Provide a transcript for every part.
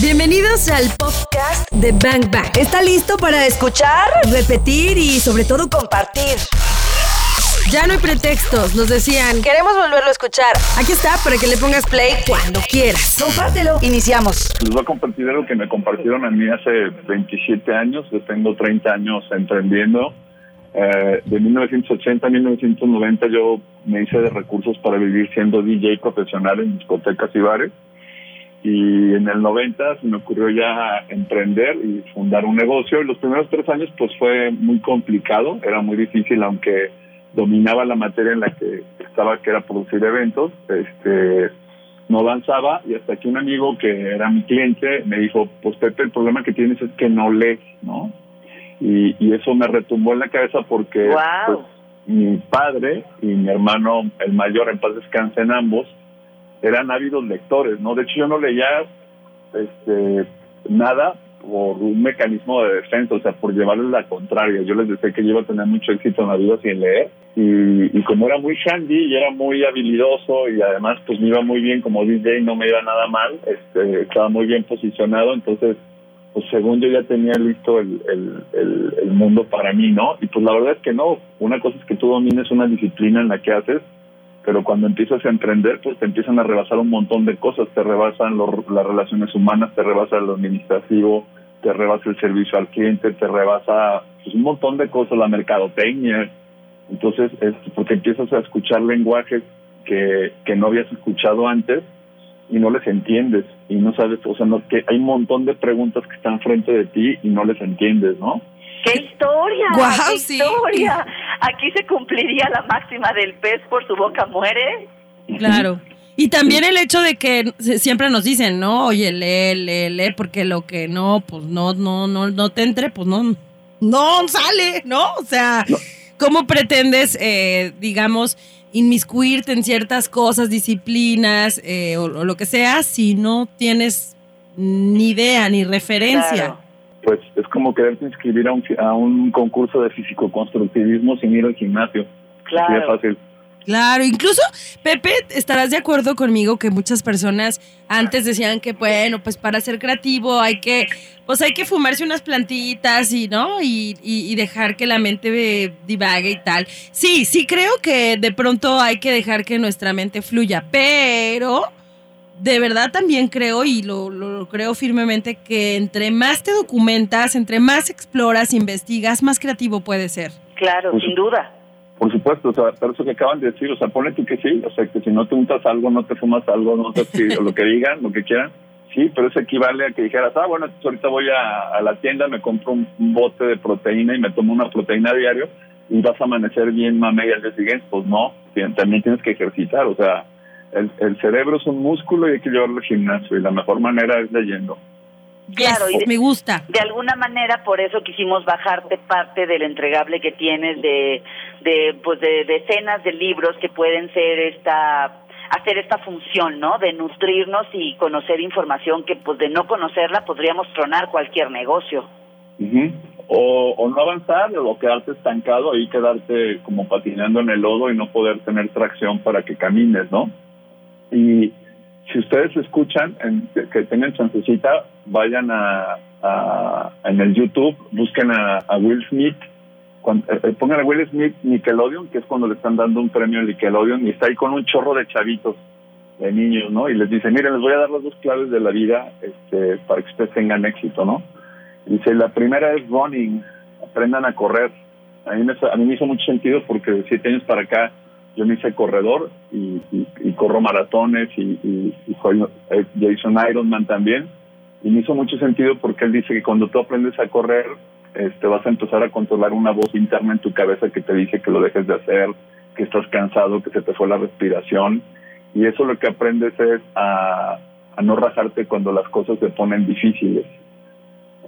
Bienvenidos al podcast de Bang Bang. ¿Está listo para escuchar, repetir y sobre todo compartir? Ya no hay pretextos, nos decían, queremos volverlo a escuchar. Aquí está para que le pongas play cuando quieras. Compártelo. Iniciamos. Les voy a compartir algo que me compartieron a mí hace 27 años. Yo tengo 30 años emprendiendo. Eh, de 1980 a 1990 yo me hice de recursos para vivir siendo DJ profesional en discotecas y bares. Y en el 90 se me ocurrió ya emprender y fundar un negocio. Y los primeros tres años pues fue muy complicado, era muy difícil, aunque dominaba la materia en la que estaba, que era producir eventos, este, no avanzaba y hasta que un amigo que era mi cliente me dijo, pues Pepe, el problema que tienes es que no lees, ¿no? Y, y eso me retumbó en la cabeza porque pues, mi padre y mi hermano, el mayor, en paz descansen ambos, eran ávidos lectores, ¿no? De hecho yo no leía este, nada por un mecanismo de defensa, o sea, por llevarles la contraria. Yo les decía que yo iba a tener mucho éxito en la vida sin leer y, y como era muy handy y era muy habilidoso y además pues me iba muy bien como DJ, no me iba nada mal, este, estaba muy bien posicionado, entonces pues según yo ya tenía listo el, el, el, el mundo para mí, ¿no? Y pues la verdad es que no, una cosa es que tú domines una disciplina en la que haces pero cuando empiezas a emprender, pues te empiezan a rebasar un montón de cosas, te rebasan las relaciones humanas, te rebasa lo administrativo, te rebasa el servicio al cliente, te rebasa pues, un montón de cosas, la mercadotecnia. Entonces, es porque empiezas a escuchar lenguajes que, que no habías escuchado antes y no les entiendes y no sabes, o sea, no, que hay un montón de preguntas que están frente de ti y no les entiendes, ¿no? ¡Qué historia! ¡Qué historia! Aquí se cumpliría la máxima del pez por su boca muere. Claro. Y también el hecho de que siempre nos dicen, ¿no? Oye, lee, lee, lee, porque lo que no, pues no, no, no, no te entre, pues no, no sale, ¿no? O sea, ¿cómo pretendes, eh, digamos, inmiscuirte en ciertas cosas, disciplinas eh, o, lo que sea, si no tienes ni idea ni referencia? Pues es como quererte inscribir a un, a un concurso de físico-constructivismo sin ir al gimnasio. Claro. fácil. Claro, incluso Pepe, estarás de acuerdo conmigo que muchas personas antes decían que bueno, pues para ser creativo hay que, pues hay que fumarse unas plantitas y no y, y, y dejar que la mente divague y tal. Sí, sí creo que de pronto hay que dejar que nuestra mente fluya, pero de verdad también creo y lo, lo, creo firmemente que entre más te documentas, entre más exploras, investigas, más creativo puedes ser. Claro, Pues- sin duda. Por supuesto, o sea, pero eso que acaban de decir, o sea, ponle tú que sí, o sea, que si no te untas algo, no te fumas algo, no te o lo que digan, lo que quieran, sí, pero eso equivale a que dijeras, ah, bueno, ahorita voy a, a la tienda, me compro un, un bote de proteína y me tomo una proteína a diario y vas a amanecer bien mame y al día siguiente, pues no, también tienes que ejercitar, o sea, el, el cerebro es un músculo y hay que llevarlo al gimnasio y la mejor manera es leyendo. Claro, y de- me gusta. De alguna manera, por eso quisimos bajarte parte del entregable que tienes de, de, pues de decenas de libros que pueden ser esta hacer esta función, ¿no? De nutrirnos y conocer información que, pues, de no conocerla podríamos tronar cualquier negocio. Ujú. o, o no avanzar o quedarte estancado ahí quedarte como patinando en el lodo y no poder tener tracción para que camines no y si ustedes escuchan en- que, tengan chancecita vayan a, en el YouTube busquen a, Will Smith. Cuando, eh, eh, pongan a Will Smith Nickelodeon que es cuando le están dando un premio Nickelodeon y está ahí con un chorro de chavitos de niños no y les dice miren les voy a dar las dos claves de la vida este para que ustedes tengan éxito no Dice, la primera es running, aprendan a correr. A mí me, a mí me hizo mucho sentido porque de siete años para acá yo me hice corredor y, corro maratones y, y, eh, Jason Ironman también. Y me hizo mucho sentido porque él dice que cuando tú aprendes a correr, este, vas a empezar a controlar una voz interna en tu cabeza que te dice que lo dejes de hacer, que estás cansado, que se te fue la respiración. Y eso lo que aprendes es a, a no rajarte cuando las cosas se ponen difíciles.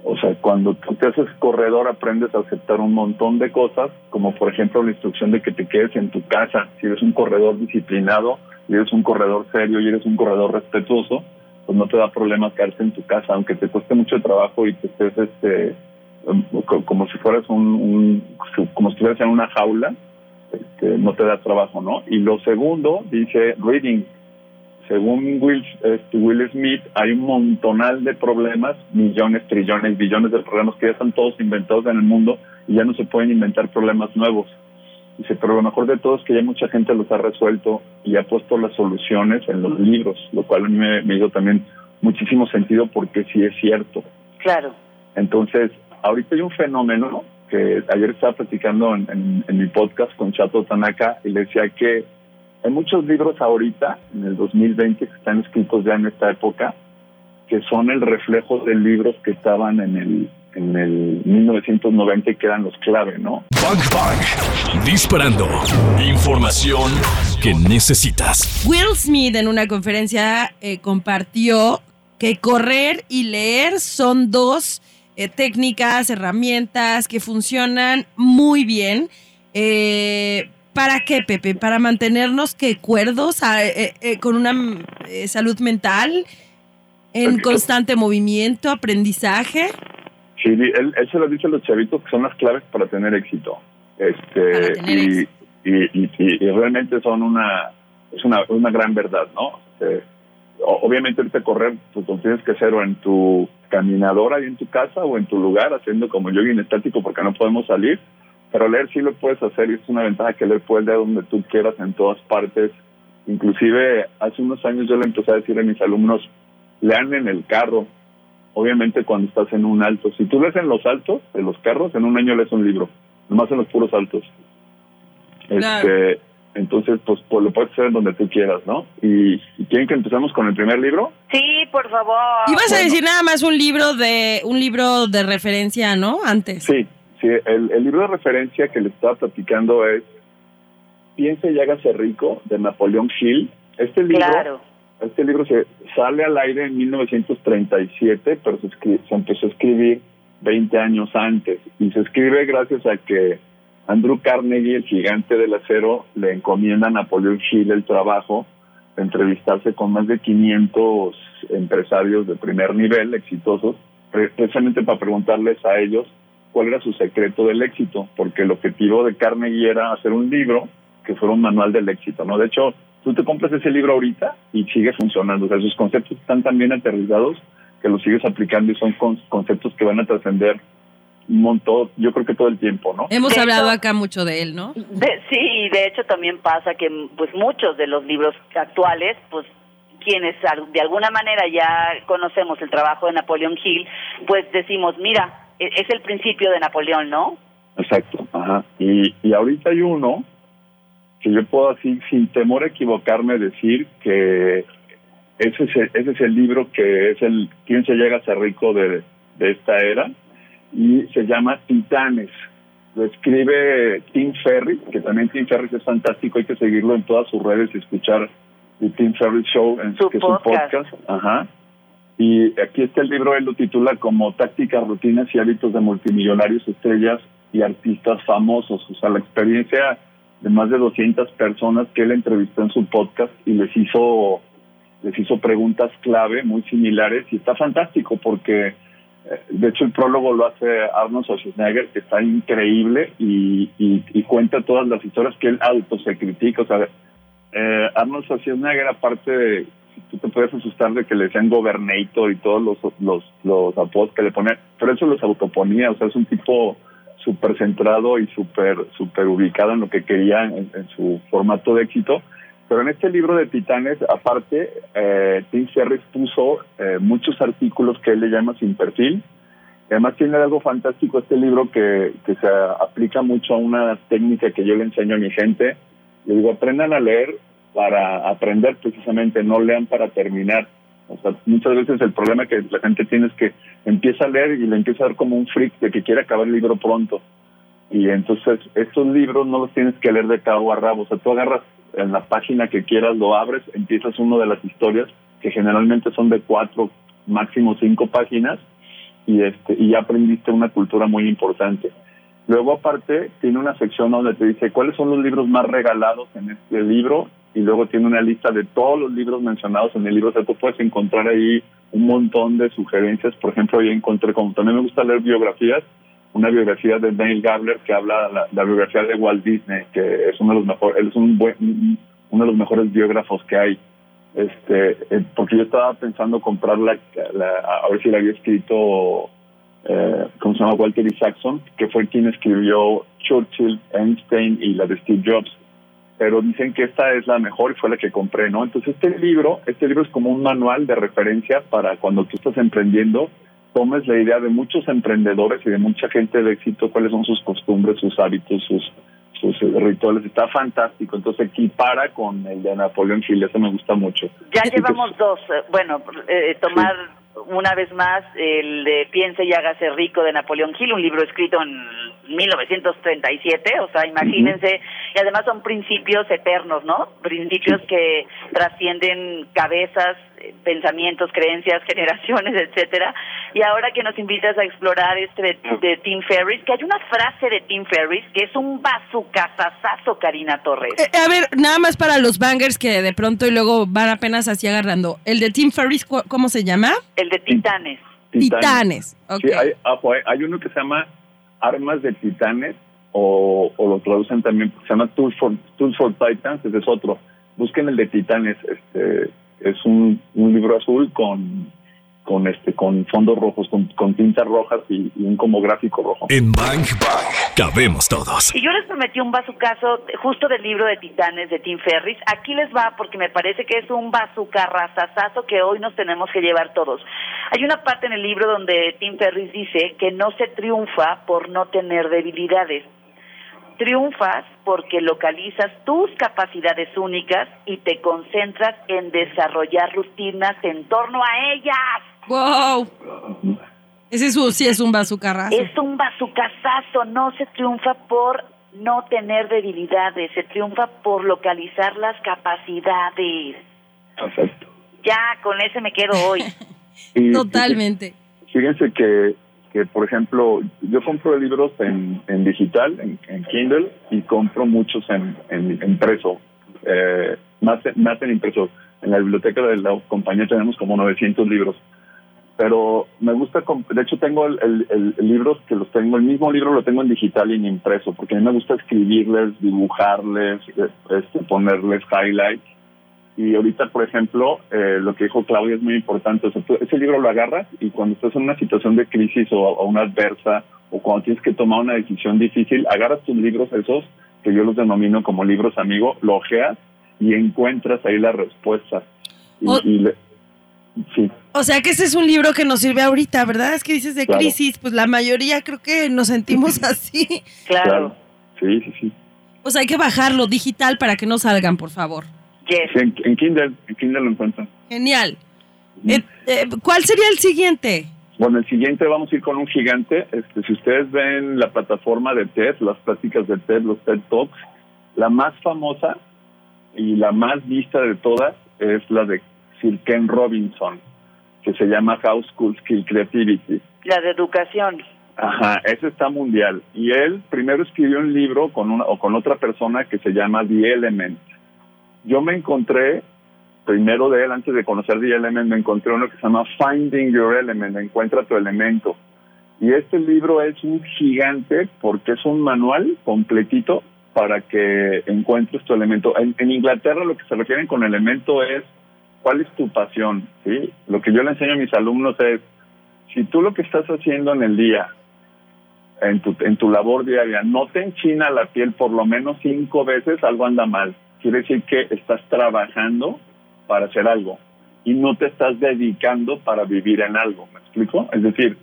O sea, cuando tú te haces corredor aprendes a aceptar un montón de cosas, como por ejemplo la instrucción de que te quedes en tu casa. Si eres un corredor disciplinado, y eres un corredor serio y eres un corredor respetuoso, pues no te da problema quedarte en tu casa, aunque te cueste mucho trabajo y te estés este, co- como si fueras un, un- como si estuvieras en una jaula, este, no te da trabajo, ¿no? Y lo segundo dice reading, según Will, este, Will Smith, hay un montonal de problemas, millones, trillones, billones de problemas que ya están todos inventados en el mundo y ya no se pueden inventar problemas nuevos. Dice, pero lo mejor de todo es que ya mucha gente los ha resuelto y ha puesto las soluciones en los libros, lo cual a mí me, me hizo también muchísimo sentido porque sí es cierto. Claro. Entonces, ahorita hay un fenómeno que ayer estaba platicando en, en mi podcast con Chato Tanaka y le decía que hay muchos libros ahorita, en el 2020, que están escritos ya en esta época, que son el reflejo de libros que estaban en el, en el 1990 y que eran los clave, ¿no? Bang Bang. Disparando. Información que necesitas. Will Smith en una conferencia eh, compartió que correr y leer son dos eh, técnicas, herramientas que funcionan muy bien. Eh, ¿Para qué, Pepe? ¿Para mantenernos que cuerdos ah, eh, eh, con una eh, salud mental, en constante movimiento, aprendizaje? Sí, él, él, se lo dice a los chavitos que son las claves para tener éxito. Este, tener y, éxito. Y, y, y, realmente son una, es una, una gran verdad, ¿no? Este, obviamente ahorita correr, pues lo tienes que hacer o en tu caminadora y en tu casa o en tu lugar, haciendo como jogging estático porque no podemos salir pero leer sí lo puedes hacer y es una ventaja que leer puedes leer donde tú quieras, en todas partes. Inclusive hace unos años yo le empecé a decir a mis alumnos, lean en el carro, obviamente cuando estás en un alto. Si tú lees en los altos de los carros, en un año lees un libro, nomás en los puros altos. Claro. Este, entonces, pues, pues, lo puedes hacer donde tú quieras, ¿no? Y, y quieren que empecemos con el primer libro. Sí, por favor. Ibas a decir nada más un libro de un libro de referencia, ¿no? Antes. Sí, El, el, libro de referencia que le estaba platicando es Piense y hágase rico de Napoleón Hill. Este libro, claro. este libro se sale al aire en 1937, pero se, escri se empezó a escribir 20 años antes y se escribe gracias a que Andrew Carnegie, el gigante del acero, le encomienda a Napoleón Hill el trabajo de entrevistarse con más de 500 empresarios de primer nivel exitosos, precisamente para preguntarles a ellos cuál era su secreto del éxito, porque el objetivo de Carnegie era hacer un libro que fuera un manual del éxito, ¿no? De hecho, tú te compras ese libro ahorita y sigue funcionando, o sea, sus conceptos están tan bien aterrizados que los sigues aplicando y son con conceptos que van a trascender un montón, yo creo que todo el tiempo, ¿no? Hemos de hablado hecho, acá mucho de él, ¿no? De, sí, y de hecho también pasa que pues muchos de los libros actuales, pues quienes de alguna manera ya conocemos el trabajo de Napoleón Hill, pues decimos, mira, es el principio de Napoleón, ¿no? Exacto, ajá. Y, y ahorita hay uno que yo puedo así, sin temor a equivocarme, decir que ese es el, ese es el libro que es el ¿Quién se llega a ser rico de, de esta era? Y se llama Titanes. Lo escribe Tim Ferry, que también Tim Ferry es fantástico, hay que seguirlo en todas sus redes y escuchar el Tim Ferry Show, en su que podcast. es un podcast. Ajá. Y aquí está el libro, él lo titula como Tácticas, Rutinas y Hábitos de Multimillonarios, Estrellas y Artistas Famosos. O sea, la experiencia de más de 200 personas que él entrevistó en su podcast y les hizo, les hizo preguntas clave muy similares y está fantástico porque, eh, de hecho, el prólogo lo hace Arnold Schwarzenegger, que está increíble y, y, y cuenta todas las historias que él auto se critica. O sea, eh, Arnold Schwarzenegger, aparte de tú te puedes asustar de que le decían gobernator y todos los los, los apodos que le ponían, pero eso los autoponía, o sea, es un tipo súper centrado y súper super ubicado en lo que quería en, en, su formato de éxito. Pero en este libro de Titanes, aparte, eh, Tim Ferriss puso eh, muchos artículos que él le llama sin perfil. Además tiene algo fantástico este libro que, que se aplica mucho a una técnica que yo le enseño a mi gente. Le digo, aprendan a leer para aprender precisamente, no lean para terminar. O sea, muchas veces el problema que la gente tiene es que empieza a leer y le empieza a dar como un freak de que quiere acabar el libro pronto. Y entonces estos libros no los tienes que leer de cabo a rabo. O sea, tú agarras en la página que quieras, lo abres, empiezas uno de las historias que generalmente son de cuatro, máximo cinco páginas y este y ya aprendiste una cultura muy importante. Luego aparte tiene una sección donde te dice cuáles son los libros más regalados en este libro y luego tiene una lista de todos los libros mencionados en el libro. O sea, tú puedes encontrar ahí un montón de sugerencias. Por ejemplo, yo encontré, como también me gusta leer biografías, una biografía de Neil Gabler que habla la, la biografía de Walt Disney, que es uno de los mejores, él es un buen, uno de los mejores biógrafos que hay. este, eh, porque yo estaba pensando comprar la, a ver si la había escrito, eh, ¿cómo se llama? Walter Isaacson, que fue quien escribió Churchill, Einstein y la de Steve Jobs. Pero dicen que esta es la mejor y fue la que compré, ¿no? Entonces este libro, este libro es como un manual de referencia para cuando tú estás emprendiendo, tomes la idea de muchos emprendedores y de mucha gente de éxito, cuáles son sus costumbres, sus hábitos, sus sus rituales. Está fantástico. Entonces equipara con el de Napoleón Hill. Eso me gusta mucho. Ya llevamos dos. Eh, bueno, eh, tomar una vez más el de Piense y hágase rico de Napoleón Hill, un libro escrito en 1937, o sea, imagínense, y además son principios eternos, ¿no? Principios que trascienden cabezas, pensamientos, creencias, generaciones, etcétera. Y ahora que nos invitas a explorar este de, Tim Ferris, que hay una frase de Tim Ferris que es un bazucazazazo, Karina Torres. Eh, a ver, nada más para los bangers que de pronto y luego van apenas así agarrando. ¿El de Tim Ferris cómo se llama? El de Titanes. Titanes, Sí, hay, hay uno que se llama Armas de Titanes, o, lo traducen también, se llama Tools for, Tools for Titans, ese es otro. Busquen el de Titanes, este es un, un libro azul con con este con fondos rojos, con, con tintas rojas y, un como gráfico rojo. En Bang Bang cabemos todos. Y yo les prometí un caso justo del libro de Titanes de Tim Ferris. Aquí les va porque me parece que es un razazazo que hoy nos tenemos que llevar todos. Hay una parte en el libro donde Tim Ferris dice que no se triunfa por no tener debilidades Triunfas porque localizas tus capacidades únicas y te concentras en desarrollar rutinas en torno a ellas. ¡Wow! Ese es, sí es un bazucarrazo. Es un bazucazazo. No se triunfa por no tener debilidades, se triunfa por localizar las capacidades. Perfecto. Ya, con ese me quedo hoy. Totalmente. Fíjense que que, por ejemplo, yo compro libros en, en digital, en, Kindle, y compro muchos en, en impreso, eh, más, más en impreso. En la biblioteca de la compañía tenemos como 900 libros. Pero me gusta, de hecho tengo el, el, libro que los tengo, el mismo libro lo tengo en digital y en impreso, porque a mí me gusta escribirles, dibujarles, este, ponerles highlights y ahorita, por ejemplo, eh, lo que dijo Claudia es muy importante. O sea, ese libro lo agarras y cuando estás en una situación de crisis o, una adversa o cuando tienes que tomar una decisión difícil, agarras tus libros esos, que yo los denomino como libros amigo, lo ojeas y encuentras ahí la respuesta. o, sí. o sea que ese es un libro que nos sirve ahorita, ¿verdad? Es que dices de crisis, pues la mayoría creo que nos sentimos así. claro. Sí, sí, sí. Pues hay que bajarlo digital para que no salgan, por favor en, Kindle, en Kindle lo encuentran. Genial. Eh, eh, ¿Cuál sería el siguiente? Bueno, el siguiente vamos a ir con un gigante. Este, si ustedes ven la plataforma de TED, las prácticas de TED, los TED Talks, la más famosa y la más vista de todas es la de Sir Ken Robinson, que se llama House School Skill Creativity. La de educación. Ajá, ese está mundial. Y él primero escribió un libro con una o con otra persona que se llama The Element yo me encontré, primero de él, antes de conocer The Element, me encontré uno que se llama Finding Your Element, Encuentra tu elemento. Y este libro es un gigante porque es un manual completito para que encuentres tu elemento. En, Inglaterra lo que se refieren con elemento es cuál es tu pasión, ¿sí? Lo que yo le enseño a mis alumnos es, si tú lo que estás haciendo en el día, en tu, en tu labor diaria, no te enchina la piel por lo menos cinco veces, algo anda mal quiere decir que estás trabajando para hacer algo y no te estás dedicando para vivir en algo, ¿me explico? Es decir,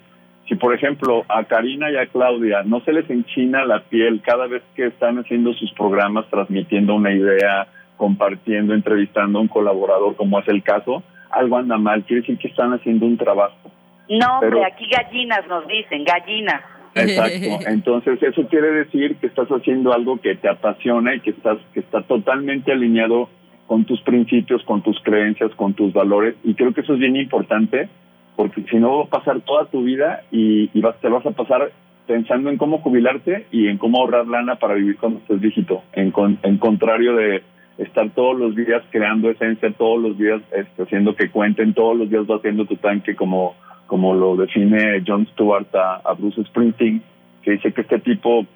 si por ejemplo a Karina y a Claudia no se les enchina la piel cada vez que están haciendo sus programas, transmitiendo una idea, compartiendo, entrevistando a un colaborador, como es el caso, algo anda mal, quiere decir que están haciendo un trabajo. No, hombre, aquí gallinas nos dicen, gallinas. Exacto. Entonces eso quiere decir que estás haciendo algo que te apasiona y que estás que está totalmente alineado con tus principios, con tus creencias, con tus valores y creo que eso es bien importante porque si no va a pasar toda tu vida y, vas, te vas a pasar pensando en cómo jubilarte y en cómo ahorrar lana para vivir cuando estés viejito, en, en contrario de estar todos los días creando esencia, todos los días este, haciendo que cuenten, todos los días haciendo tu tanque como como lo define John Stewart a, Bruce Springsteen, que dice que este tipo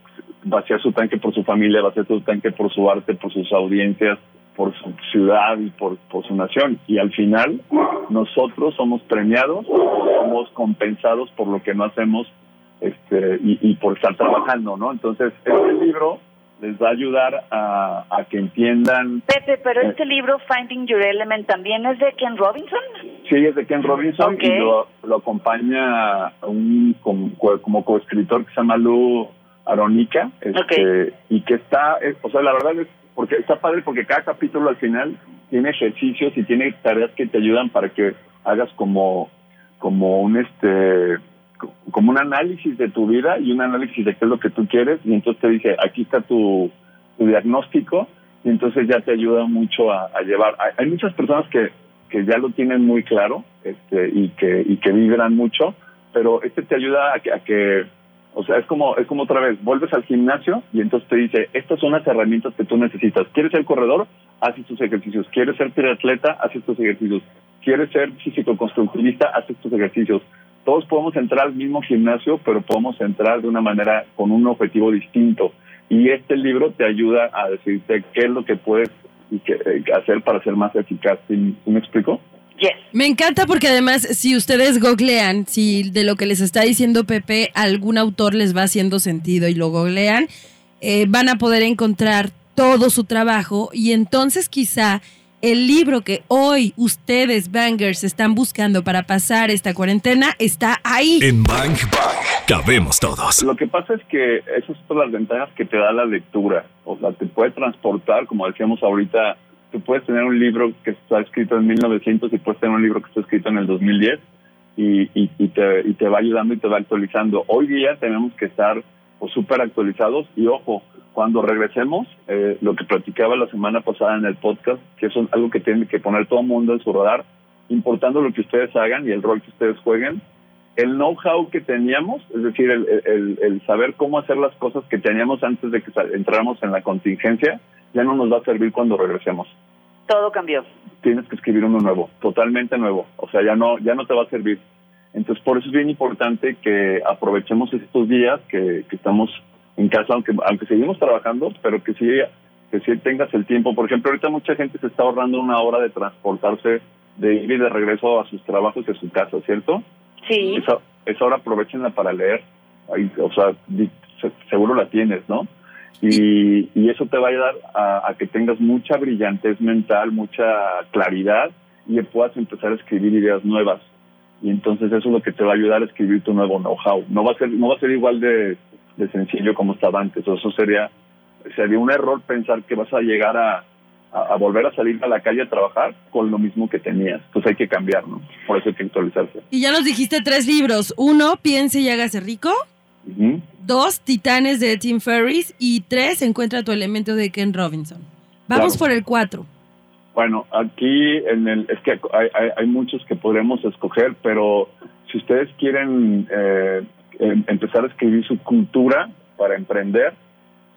vacía su tanque por su familia, vacía su tanque por su arte, por sus audiencias, por su ciudad y por, su nación. Y al final, nosotros somos premiados, somos compensados por lo que no hacemos este, y, y por estar trabajando, ¿no? Entonces, este libro les va a ayudar a, a que entiendan. Pepe, pero Eh. este libro, Finding Your Element, también es de Ken Robinson. Sí, es de Ken Robinson y lo, lo acompaña un como, como coescritor que se llama Lou Aronica, este, y que está, es- o sea, la verdad es porque está padre porque cada capítulo al final tiene ejercicios y tiene tareas que te ayudan para que hagas como como un este como un análisis de tu vida y un análisis de qué es lo que tú quieres y entonces te dice aquí está tu, diagnóstico y entonces ya te ayuda mucho a, llevar hay, hay muchas personas que que ya lo tienen muy claro este y que y que vibran mucho pero este te ayuda a que, a que o sea, es como, es como otra vez, vuelves al gimnasio y entonces te dice, estas son las herramientas que tú necesitas. ¿Quieres ser corredor? Haz estos ejercicios. ¿Quieres ser triatleta? Haz estos ejercicios. ¿Quieres ser físico-constructivista? Haz estos ejercicios. Todos podemos entrar al mismo gimnasio, pero podemos entrar de una manera con un objetivo distinto. Y este libro te ayuda a decirte qué es lo que puedes eh, hacer para ser más eficaz. ¿Sí, sí me explico? Yes. Me encanta porque además, si ustedes googlean, si de lo que les está diciendo Pepe, algún autor les va haciendo sentido y lo googlean, eh, van a poder encontrar todo su trabajo y entonces quizá el libro que hoy ustedes, bangers, están buscando para pasar esta cuarentena está ahí. En Bang Bang cabemos todos. Lo que pasa es que esas son las ventajas que te da la lectura. O sea, te puede transportar, como decíamos ahorita, tú puedes tener un libro que está escrito en 1900 y puedes tener un libro que está escrito en el 2010 y, y, y te, y te va ayudando y te va actualizando. Hoy día tenemos que estar pues, súper actualizados y ojo, cuando regresemos, eh, lo que platicaba la semana pasada en el podcast, que eso es algo que tiene que poner todo el mundo en su radar, importando lo que ustedes hagan y el rol que ustedes jueguen, el know-how que teníamos, es decir, el, el- el saber cómo hacer las cosas que teníamos antes de que entráramos en la contingencia, ya no nos va a servir cuando regresemos. Todo cambió. Tienes que escribir uno nuevo, totalmente nuevo. O sea, ya no, ya no te va a servir. Entonces, por eso es bien importante que aprovechemos estos días que, que estamos en casa, aunque, aunque seguimos trabajando, pero que sí, que sí tengas el tiempo. Por ejemplo, ahorita mucha gente se está ahorrando una hora de transportarse de ir y de regreso a sus trabajos y a su casa, ¿cierto? Sí. Esa, esa hora aprovechenla para leer. Ahí, o sea, seguro la tienes, ¿no? Y, y eso te va a ayudar a, a que tengas mucha brillantez mental, mucha claridad y puedas empezar a escribir ideas nuevas. Y entonces eso es lo que te va a ayudar a escribir tu nuevo know-how. No va a ser, no va a ser igual de, de sencillo como estaba antes. Eso sería, sería un error pensar que vas a llegar a, a, a volver a salir a la calle a trabajar con lo mismo que tenías. Entonces hay que cambiar, ¿no? Por eso hay que actualizarse. Y ya nos dijiste tres libros. Uno, Piense y hágase rico. Ujú. Dos, Titanes de Tim Ferriss. Y tres, Encuentra tu elemento de Ken Robinson. Vamos Claro. por el cuatro. Bueno, aquí en el, es que hay, muchos que podremos escoger, pero si ustedes quieren eh, em- empezar a escribir su cultura para emprender,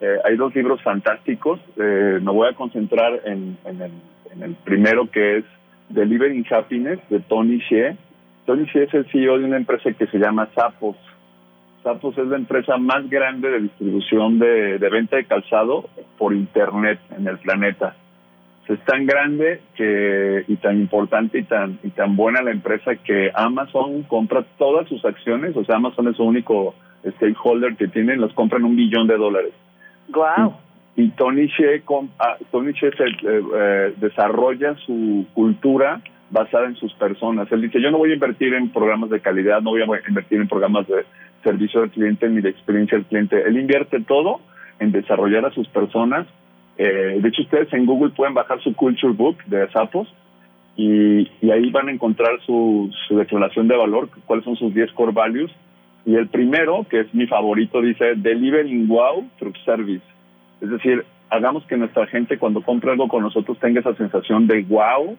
eh, hay dos libros fantásticos. Eh, me voy a concentrar en, el, primero que es Delivering Happiness de Tony Shea. Tony Shea es el CEO de una empresa que se llama Zappos. Zappos es la empresa más grande de distribución de, de venta de calzado por internet en el planeta es tan grande que y tan importante y tan y tan buena la empresa que Amazon compra todas sus acciones, o sea, Amazon es su único stakeholder que tiene, los compran un billón de dólares. Wow. Y Tony Shea, com- ah, Tony Shea se, eh, eh, desarrolla su cultura basada en sus personas. Él dice, yo no voy a invertir en programas de calidad, no voy a invertir en programas de servicio al cliente ni de experiencia al cliente. Él invierte todo en desarrollar a sus personas eh, de hecho, ustedes en Google pueden bajar su Culture Book de Sapos y, y ahí van a encontrar su, su declaración de valor, cuáles son sus 10 core values. Y el primero, que es mi favorito, dice Delivering Wow Through Service. Es decir, hagamos que nuestra gente cuando compre algo con nosotros tenga esa sensación de wow,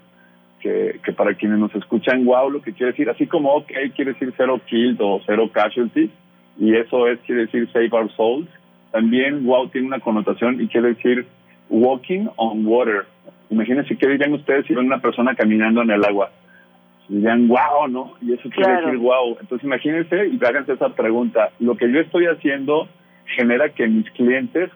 que, que para quienes nos escuchan wow lo que quiere decir, así como ok quiere decir cero killed o cero casualties, y eso es quiere decir save our souls, también wow tiene una connotación y quiere decir walking on water. Imagínense qué dirían ustedes si ven una persona caminando en el agua. Dirían wow, ¿no? Y eso quiere Claro. decir wow. Entonces imagínense y háganse esa pregunta. Lo que yo estoy haciendo genera que mis clientes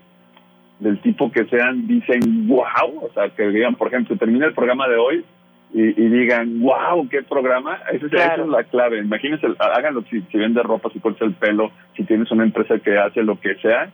del tipo que sean, dicen, wow, o sea, que digan, por ejemplo, termina el programa de hoy y, y digan, wow, qué programa, esa, es- esa es la clave. Imagínense, háganlo si, si vende ropa, si cortas el pelo, si tienes una empresa que hace lo que sea,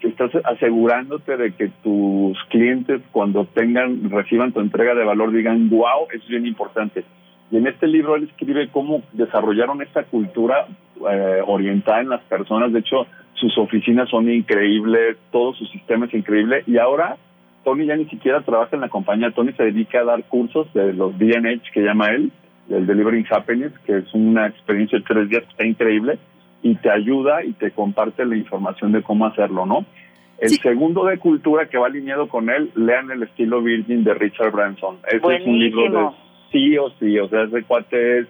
que estás asegurándote de que tus clientes cuando tengan, reciban tu entrega de valor, digan, wow, es bien importante. Y en este libro él escribe cómo desarrollaron esta cultura eh, orientada en las personas. De hecho, sus oficinas son increíbles, todo su sistema es increíble. Y ahora Tony ya ni siquiera trabaja en la compañía. Tony se dedica a dar cursos de los DNH que llama él, del Delivering Happiness, que es una experiencia de tres días que está increíble y te ayuda y te comparte la información de cómo hacerlo, ¿no? El Sí. segundo de cultura que va alineado con él, lean el estilo Virgin de Richard Branson. Ese es un libro de sí o sí, o sea, ese cuate es,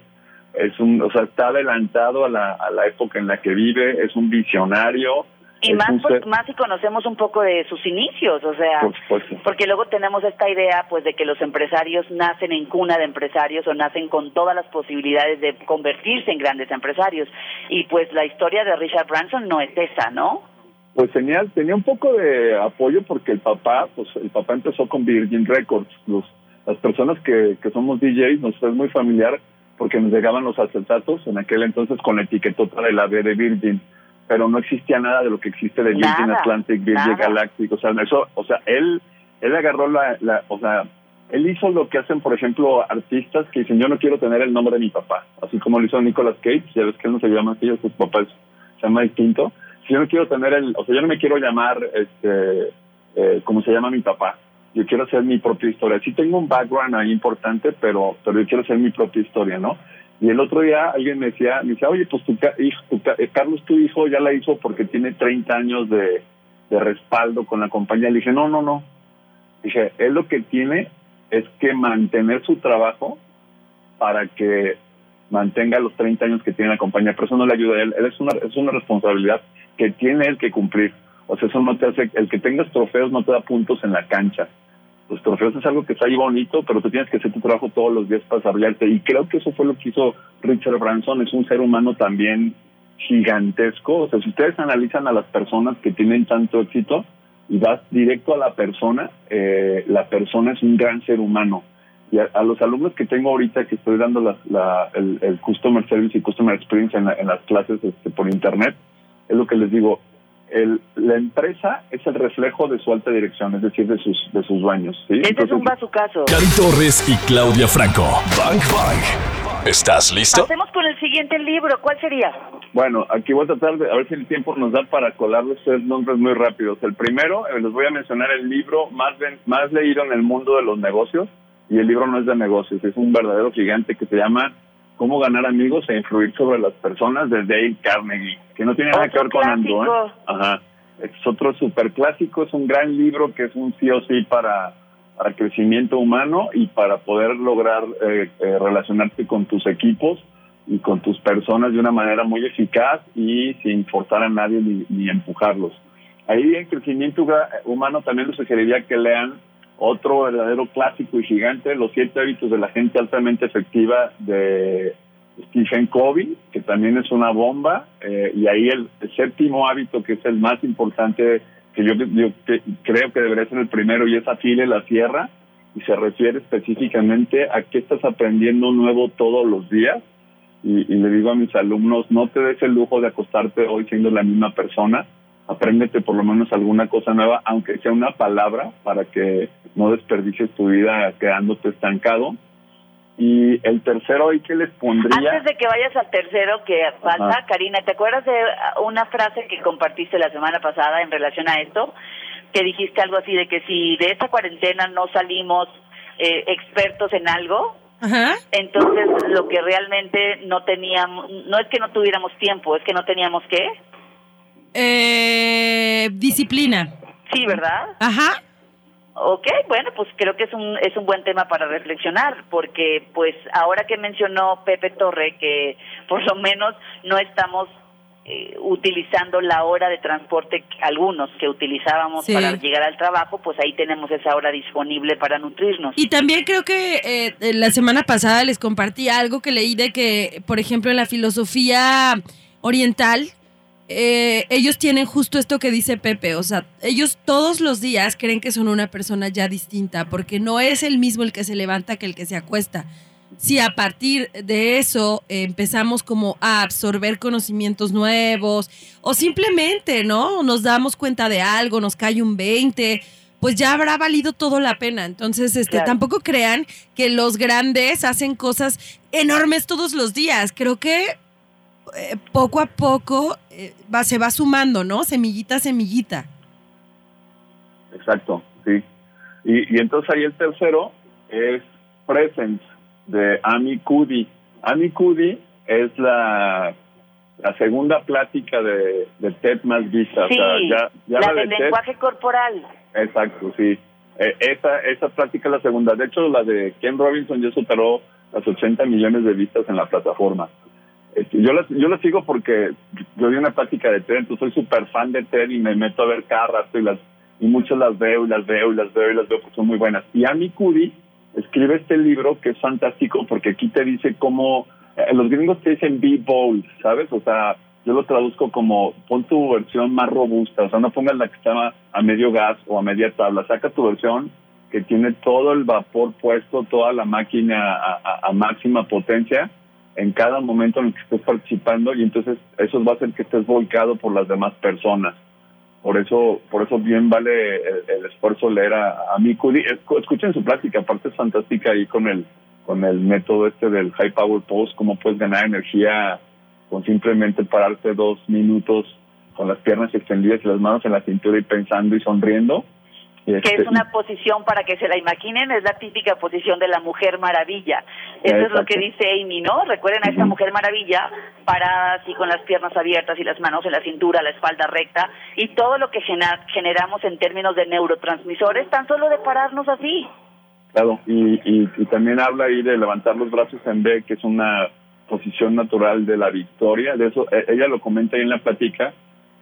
es un, o sea, está adelantado a la, a la época en la que vive, es un visionario. Y más, por- más si conocemos un poco de sus inicios, o sea, Por porque luego tenemos esta idea pues de que los empresarios nacen en cuna de empresarios o nacen con todas las posibilidades de convertirse en grandes empresarios. Y pues la historia de Richard Branson no es esa, ¿no? Pues tenía, tenía un poco de apoyo porque el papá, pues el papá empezó con Virgin Records. Los, las personas que, que somos DJs nos es muy familiar porque nos llegaban los acetatos en aquel entonces con la etiquetota de la B de Virgin, pero no existía nada de lo que existe de Virgin Nada, Atlantic, Virgin nada. Galactic, o sea, eso, o sea, él, él agarró la, la, o sea, él hizo lo que hacen, por ejemplo, artistas que dicen, yo no quiero tener el nombre de mi papá, así como lo hizo Nicolas Cage, ya ves que él no se llama así, su papá es- se llama distinto, si yo no quiero tener el, o sea, yo no me quiero llamar, este, eh, como se llama mi papá, yo quiero hacer mi propia historia. Sí tengo un background ahí importante, pero, pero yo quiero hacer mi propia historia, ¿no? Y el otro día alguien me decía, me decía, oye, pues tu, hijo, tu eh, Carlos, tu hijo ya la hizo porque tiene 30 años de, de respaldo con la compañía. Le dije, no, no, no. Dije, él lo que tiene es que mantener su trabajo para que mantenga los 30 años que tiene la compañía, pero eso no le ayuda a él, él es una, es una responsabilidad que tiene él que cumplir. O sea, eso no te hace, el que tengas trofeos no te da puntos en la cancha. Los trofeos es algo que está ahí bonito, pero tú tienes que hacer tu trabajo todos los días para desarrollarte. Y creo que eso fue lo que hizo Richard Branson, es un ser humano también gigantesco. O sea, si ustedes analizan a las personas que tienen tanto éxito y vas directo a la persona, eh, la persona es un gran ser humano. Y a, a los alumnos que tengo ahorita que estoy dando la, la- el, el Customer Service y Customer Experience en, la- en las clases este, por Internet, es lo que les digo, el, la empresa es el reflejo de su alta dirección, es decir, de sus, de sus dueños. ¿sí? Este es un Entonces, bazucazo. Cari Torres y Claudia Franco. Bang Bang. ¿Estás listo? Pasemos con el siguiente libro. ¿Cuál sería? Bueno, aquí voy a tratar de, a ver si el tiempo nos da para colarles tres nombres muy rápidos. El primero, eh, les voy a mencionar el libro más, ven- más leído en el mundo de los negocios, y el libro no es de negocios, es un verdadero gigante que se llama Cómo ganar amigos e influir sobre las personas de Dale Carnegie, que no tiene nada que ver con Andrew. ¿eh? Ajá. Es otro super clásico, es un gran libro que es un sí o sí para, para crecimiento humano y para poder lograr eh, eh, relacionarte con tus equipos y con tus personas de una manera muy eficaz y sin forzar a nadie ni, ni empujarlos. Ahí en crecimiento humano también les sugeriría que lean otro verdadero clásico y gigante, Los siete hábitos de la gente altamente efectiva de Stephen Covey, que también es una bomba, eh, y ahí el, séptimo hábito, que es el más importante, que yo, creo que debería ser el primero, y es afile la sierra, y se refiere específicamente a qué estás aprendiendo nuevo todos los días. Y le digo a mis alumnos, no te des el lujo de acostarte hoy siendo la misma persona, apréndete por lo menos alguna cosa nueva, aunque sea una palabra, para que no desperdicies tu vida quedándote estancado. Y el tercero ahí que les pondría... Antes de que vayas al tercero que falta, Ajá. Karina, ¿te acuerdas de una frase que compartiste la semana pasada en relación a esto? Que dijiste algo así de que si de esta cuarentena no salimos eh, expertos en algo, Ajá. entonces lo que realmente no teníamos, no es que no tuviéramos tiempo, es que no teníamos qué. Eh, disciplina. Sí, ¿verdad? Ajá. Ok, bueno, pues creo que es un, es un buen tema para reflexionar, porque pues ahora que mencionó Pepe Torre que por lo menos no estamos eh, utilizando la hora de transporte que- algunos que utilizábamos Sí. para llegar al trabajo, pues ahí tenemos esa hora disponible para nutrirnos. Y también creo que eh, la semana pasada les compartí algo que leí de que, por ejemplo, en la filosofía oriental, eh, ellos tienen justo esto que dice Pepe, o sea, ellos todos los días creen que son una persona ya distinta, porque no es el mismo el que se levanta que el que se acuesta. Si a partir de eso eh, empezamos como a absorber conocimientos nuevos o simplemente, ¿no? Nos damos cuenta de algo, nos cae un 20, pues ya habrá valido todo la pena. Entonces, este, Claro. tampoco crean que los grandes hacen cosas enormes todos los días. Creo que eh, poco a poco eh, va, se va sumando, ¿no? Semillita a semillita. Exacto, sí. Y, y entonces ahí el tercero es Presence de Amy Cuddy. Amy Cuddy es la, la segunda plática de, de TED más vista. Sí, o sea, ya, ya la la del de TED- lenguaje corporal. Exacto, sí. Eh, esa, esa práctica es la segunda. De hecho, la de Ken Robinson ya superó las 80 millones de vistas en la plataforma. Este, yo, la, yo la sigo porque yo di una práctica de TED, entonces soy súper fan de TED y me meto a ver cada rato y, las, y muchas las veo y las veo y las veo y las veo porque son muy buenas. Y Amy Cuddy escribe este libro que es fantástico porque aquí te dice cómo... eh, los gringos te dicen be bold, ¿sabes? O sea, yo lo traduzco como pon tu versión más robusta, o sea, no pongas la que está a medio gas o a media tabla, saca tu versión que tiene todo el vapor puesto, toda la máquina a máxima potencia en cada momento en el que estés participando y entonces eso va a hacer que estés volcado por las demás personas. Por eso, por eso bien vale el, esfuerzo leer a, a Escuchen su plática, aparte es fantástica ahí con el con el método este del high power pose, cómo puedes ganar energía con simplemente pararte dos minutos con las piernas extendidas y las manos en la cintura y pensando y sonriendo. Que este, es una posición para que se la imaginen, es la típica posición de la mujer maravilla. Eso es lo que dice Amy, ¿no? Recuerden a esta mujer maravilla parada así con las piernas abiertas y las manos en la cintura, la espalda recta y todo lo que gena- generamos en términos de neurotransmisores tan solo de pararnos así. Claro, y, y, y también habla ahí de levantar los brazos en B, que es una posición natural de la victoria. De eso, eh, ella lo comenta ahí en la plática,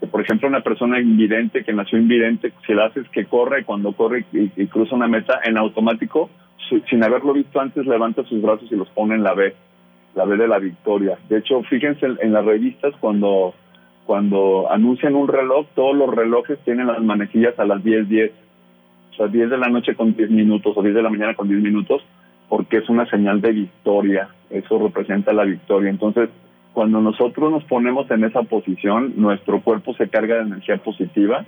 por ejemplo una persona invidente, que nació invidente, si la haces que corre, cuando corre y, cruza una meta, en automático, sin haberlo visto antes, levanta sus brazos y los pone en la B, la B de la victoria. De hecho, fíjense en, las revistas cuando, cuando anuncian un reloj, todos los relojes tienen las manecillas a las 10.10. O sea, 10 de la noche con 10 minutos o 10 de la mañana con 10 minutos, porque es una señal de victoria. Eso representa la victoria. Entonces, cuando nosotros nos ponemos en esa posición, nuestro cuerpo se carga de energía positiva,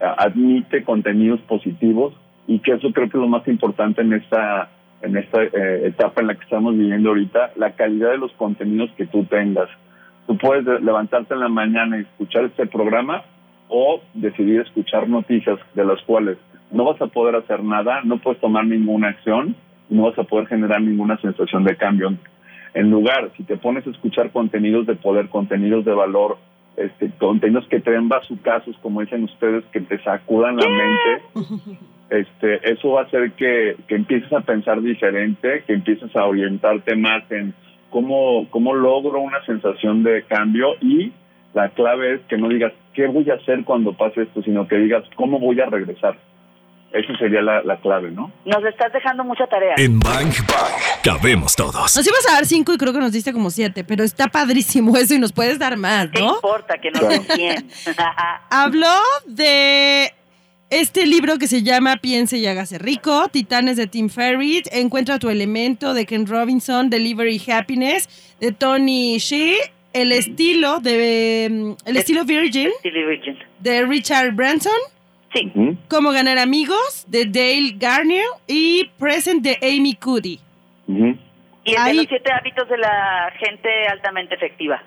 eh, admite contenidos positivos y que eso creo que es lo más importante en esta en esta eh, etapa en la que estamos viviendo ahorita, la calidad de los contenidos que tú tengas. Tú puedes de- levantarte en la mañana y escuchar este programa o decidir escuchar noticias de las cuales no vas a poder hacer nada, no puedes tomar ninguna acción, no vas a poder generar ninguna sensación de cambio. En lugar, si te pones a escuchar contenidos de poder, contenidos de valor, este, contenidos que te den bazucazos, como dicen ustedes, que te sacudan la mente, este, eso va a hacer que, que empieces a pensar diferente, que empieces a orientarte más en cómo, cómo logro una sensación de cambio y la clave es que no digas qué voy a hacer cuando pase esto, sino que digas cómo voy a regresar. Esa sería la, la clave, ¿no? Nos estás dejando mucha tarea. En Bang cabemos todos. Nos ibas a dar cinco y creo que nos diste como siete, pero está padrísimo eso y nos puedes dar más, ¿Qué ¿no? importa que nos den 100? Habló de este libro que se llama Piense y hágase rico, Titanes de Tim Ferriss, Encuentra tu elemento de Ken Robinson, Delivery Happiness de Tony Shea, El estilo de mm, El estilo Virgin. de Richard Branson, Sí, ¿Mm? Cómo ganar amigos de Dale Garnier y Present de Amy Cuddy. Y el de Ahí- los siete hábitos de la gente altamente efectiva.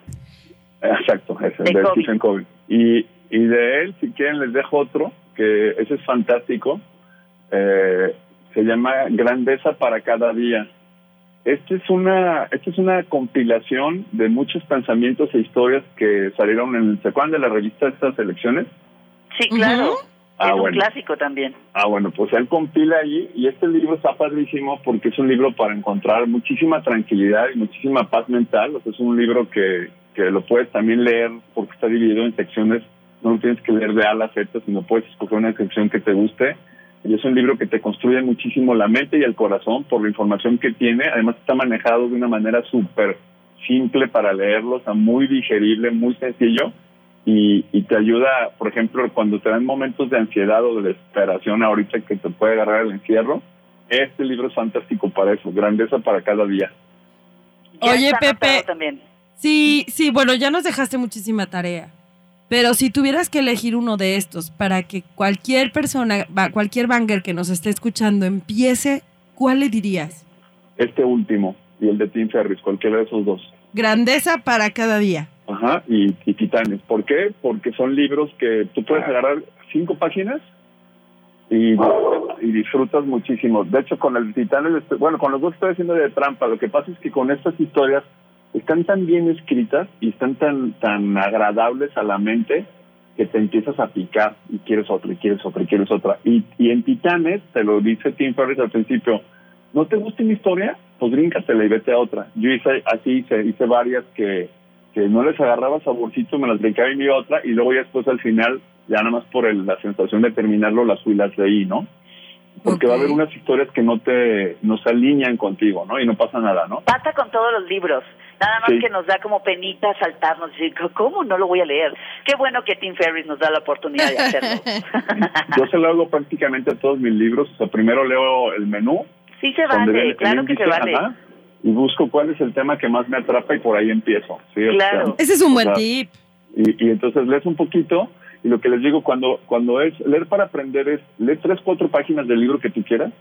Exacto, ese, De de, Covey. Stephen Covey. Y, y de él, si quieren, les dejo otro, que ese es fantástico. Eh, se llama Grandeza para cada día. Este es una, esta es una compilación de muchos pensamientos e historias que salieron en ¿se acuerdan de la revista de estas elecciones? Sí, claro. Ujú. Ah, es un bueno. clásico también. Ah, bueno, pues él compila ahí y este libro está padrísimo porque es un libro para encontrar muchísima tranquilidad y muchísima paz mental. O sea, es un libro que, que lo puedes también leer porque está dividido en secciones. No lo tienes que leer de A a la Z, sino puedes escoger una sección que te guste. Y es un libro que te construye muchísimo la mente y el corazón por la información que tiene. Además está manejado de una manera súper simple para leerlo, o sea, muy digerible, muy sencillo. Y, y te ayuda, por ejemplo, cuando te dan momentos de ansiedad o de desesperación ahorita que te puede agarrar el encierro, este libro es fantástico para eso, grandeza para cada día. Oye, Pepe. También. Sí, sí, bueno, ya nos dejaste muchísima tarea. Pero si tuvieras que elegir uno de estos para que cualquier persona, va- cualquier banger que nos esté escuchando empiece, ¿cuál le dirías? Este último y el de Tim Ferris, cualquiera de esos dos. Grandeza para cada día. Ajá, y, y Titanes. ¿Por qué? Porque son libros que tú puedes agarrar cinco páginas y, y disfrutas muchísimo. De hecho, con el Titanes, bueno, con los dos estoy haciendo de trampa. Lo que pasa es que con estas historias están tan bien escritas y están tan, tan agradables a la mente que te empiezas a picar y quieres otra, y quieres otra, y quieres otra. Y, y en Titanes, te lo dice Tim Ferriss al principio, ¿no te gusta mi historia? Pues bríncatela y vete a otra. Yo hice así, hice, hice varias que, que no les agarraba saborcito, me las brincaba y a otra, y luego ya después al final, ya nada más por el- la sensación de terminarlo, las fui las leí, ¿no? Porque va a haber unas historias que no te, no se alinean contigo, ¿no? Y no pasa nada, ¿no? Pasa con todos los libros. Nada más Sí. que nos da como penita saltarnos y decir, ¿cómo no lo voy a leer? Qué bueno que Tim Ferriss nos da la oportunidad de hacerlo. Yo se lo hago prácticamente a todos mis libros. O sea, primero leo el menú, sí se viene vale, claro que se vale. ajá, y busco cuál es el tema que más me atrapa y por ahí empiezo. ¿sí? O sea, Claro. Ese es un o buen sea, tip. Y, y entonces lees un poquito y lo que les digo cuando cuando es leer para aprender es leer tres cuatro páginas del libro que tú quieras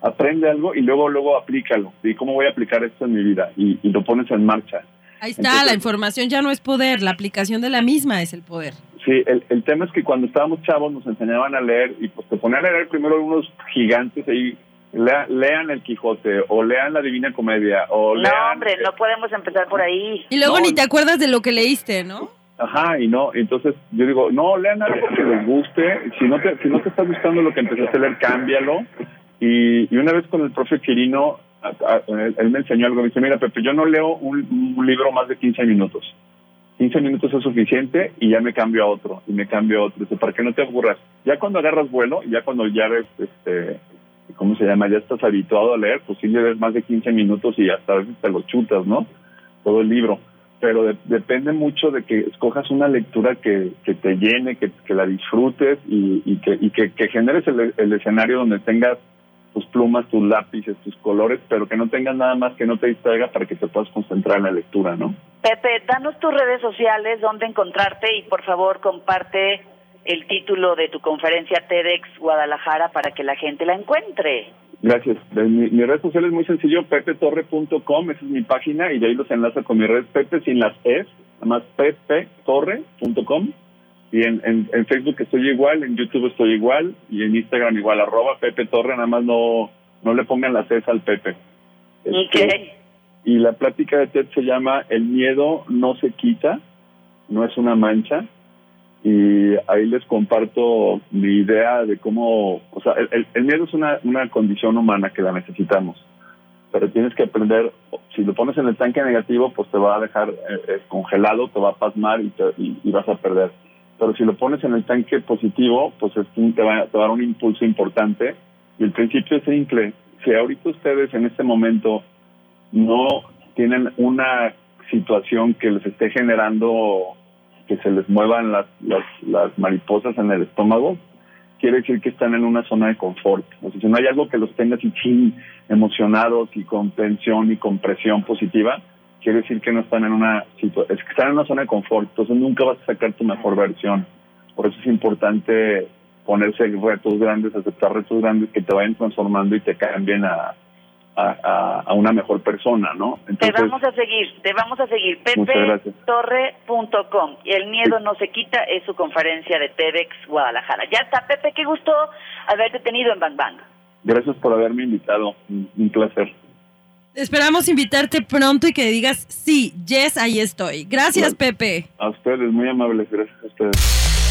aprende algo y luego luego aplícalo y cómo voy a aplicar esto en mi vida y, y lo pones en marcha Ahí está, Entonces- la información ya no es poder, la aplicación de la misma es el poder. sí el, el tema es que cuando estábamos chavos nos enseñaban a leer y pues te ponían a leer primero unos gigantes ahí lea- lean el Quijote o lean la Divina Comedia o No, lean hombre, no podemos empezar por ahí. Y luego No, ni te acuerdas de lo que leíste, ¿no? Ajá, y no, entonces yo digo, no, lean algo que les guste, si no te, si no te está gustando lo que empezaste a leer, cámbialo. Y, y una vez con el profe Quirino, a- a- él, él me enseñó algo, me dice, mira Pepe, yo no leo un, un libro más de 15 minutos. 15 minutos es suficiente y ya me cambio a otro, y me cambio a otro, Dice, para que no te aburras. Ya cuando agarras vuelo, ya cuando ya eres, este, ¿cómo se llama? Ya estás habituado a leer, pues sí lees más de 15 minutos y hasta a veces te lo chutas, ¿no? Todo el libro pero de- depende mucho de que escojas una lectura que, que te llene, que, que la disfrutes y, y que, y que, que generes el, el escenario donde tengas tus plumas, tus lápices, tus colores, pero que no tengas nada más que no te distraiga para que te puedas concentrar en la lectura, ¿no? Pepe, danos tus redes sociales, dónde encontrarte y por favor comparte el título de tu conferencia TEDx Guadalajara para que la gente la encuentre. Gracias. De Mi, mi red social es muy sencillo, pepetorre.com, esa es mi página y de ahí los enlaza con mi red Pepe sin las es, nada más pepetorre.com y en, en, en Facebook estoy igual, en YouTube estoy igual y en Instagram igual, arroba Pepe Torre, nada más no, no le pongan las es al Pepe. Este, Ok. Y la plática de TED se llama El miedo no se quita, no es una mancha. Y ahí les comparto mi idea de cómo, o sea, el, el- miedo es una, una condición humana que la necesitamos, pero tienes que aprender, si lo pones en el tanque negativo, pues te va a dejar eh, eh, congelado, te va a pasmar y, te- y- vas a perder. Pero si lo pones en el tanque positivo, pues es te, va, te va a dar un impulso importante. Y el principio es simple. Si ahorita ustedes en este momento no tienen una situación que les esté generando que se les muevan las, las, las mariposas en el estómago, quiere decir que están en una zona de confort. O sea, si no hay algo que los tenga así chin, emocionados y con tensión y con presión positiva, quiere decir que no están en una situación, es que están en una zona de confort, entonces nunca vas a sacar tu mejor versión. Por eso es importante ponerse retos grandes, aceptar retos grandes que te vayan transformando y te cambien a, a, a- a una mejor persona, ¿no? Te vamos a seguir, te vamos a seguir. Pepetorre.com. Y el miedo no se quita es su conferencia de TEDx Guadalajara. Ya está, Pepe, qué gusto haberte tenido en Bang Bang. gracias por haberme invitado, un un placer. Esperamos invitarte pronto y que digas, sí, yes, ahí estoy. Gracias, Pepe. A ustedes, muy amables, gracias a ustedes.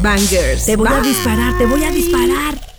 Bangers. Te voy a disparar, te voy a disparar.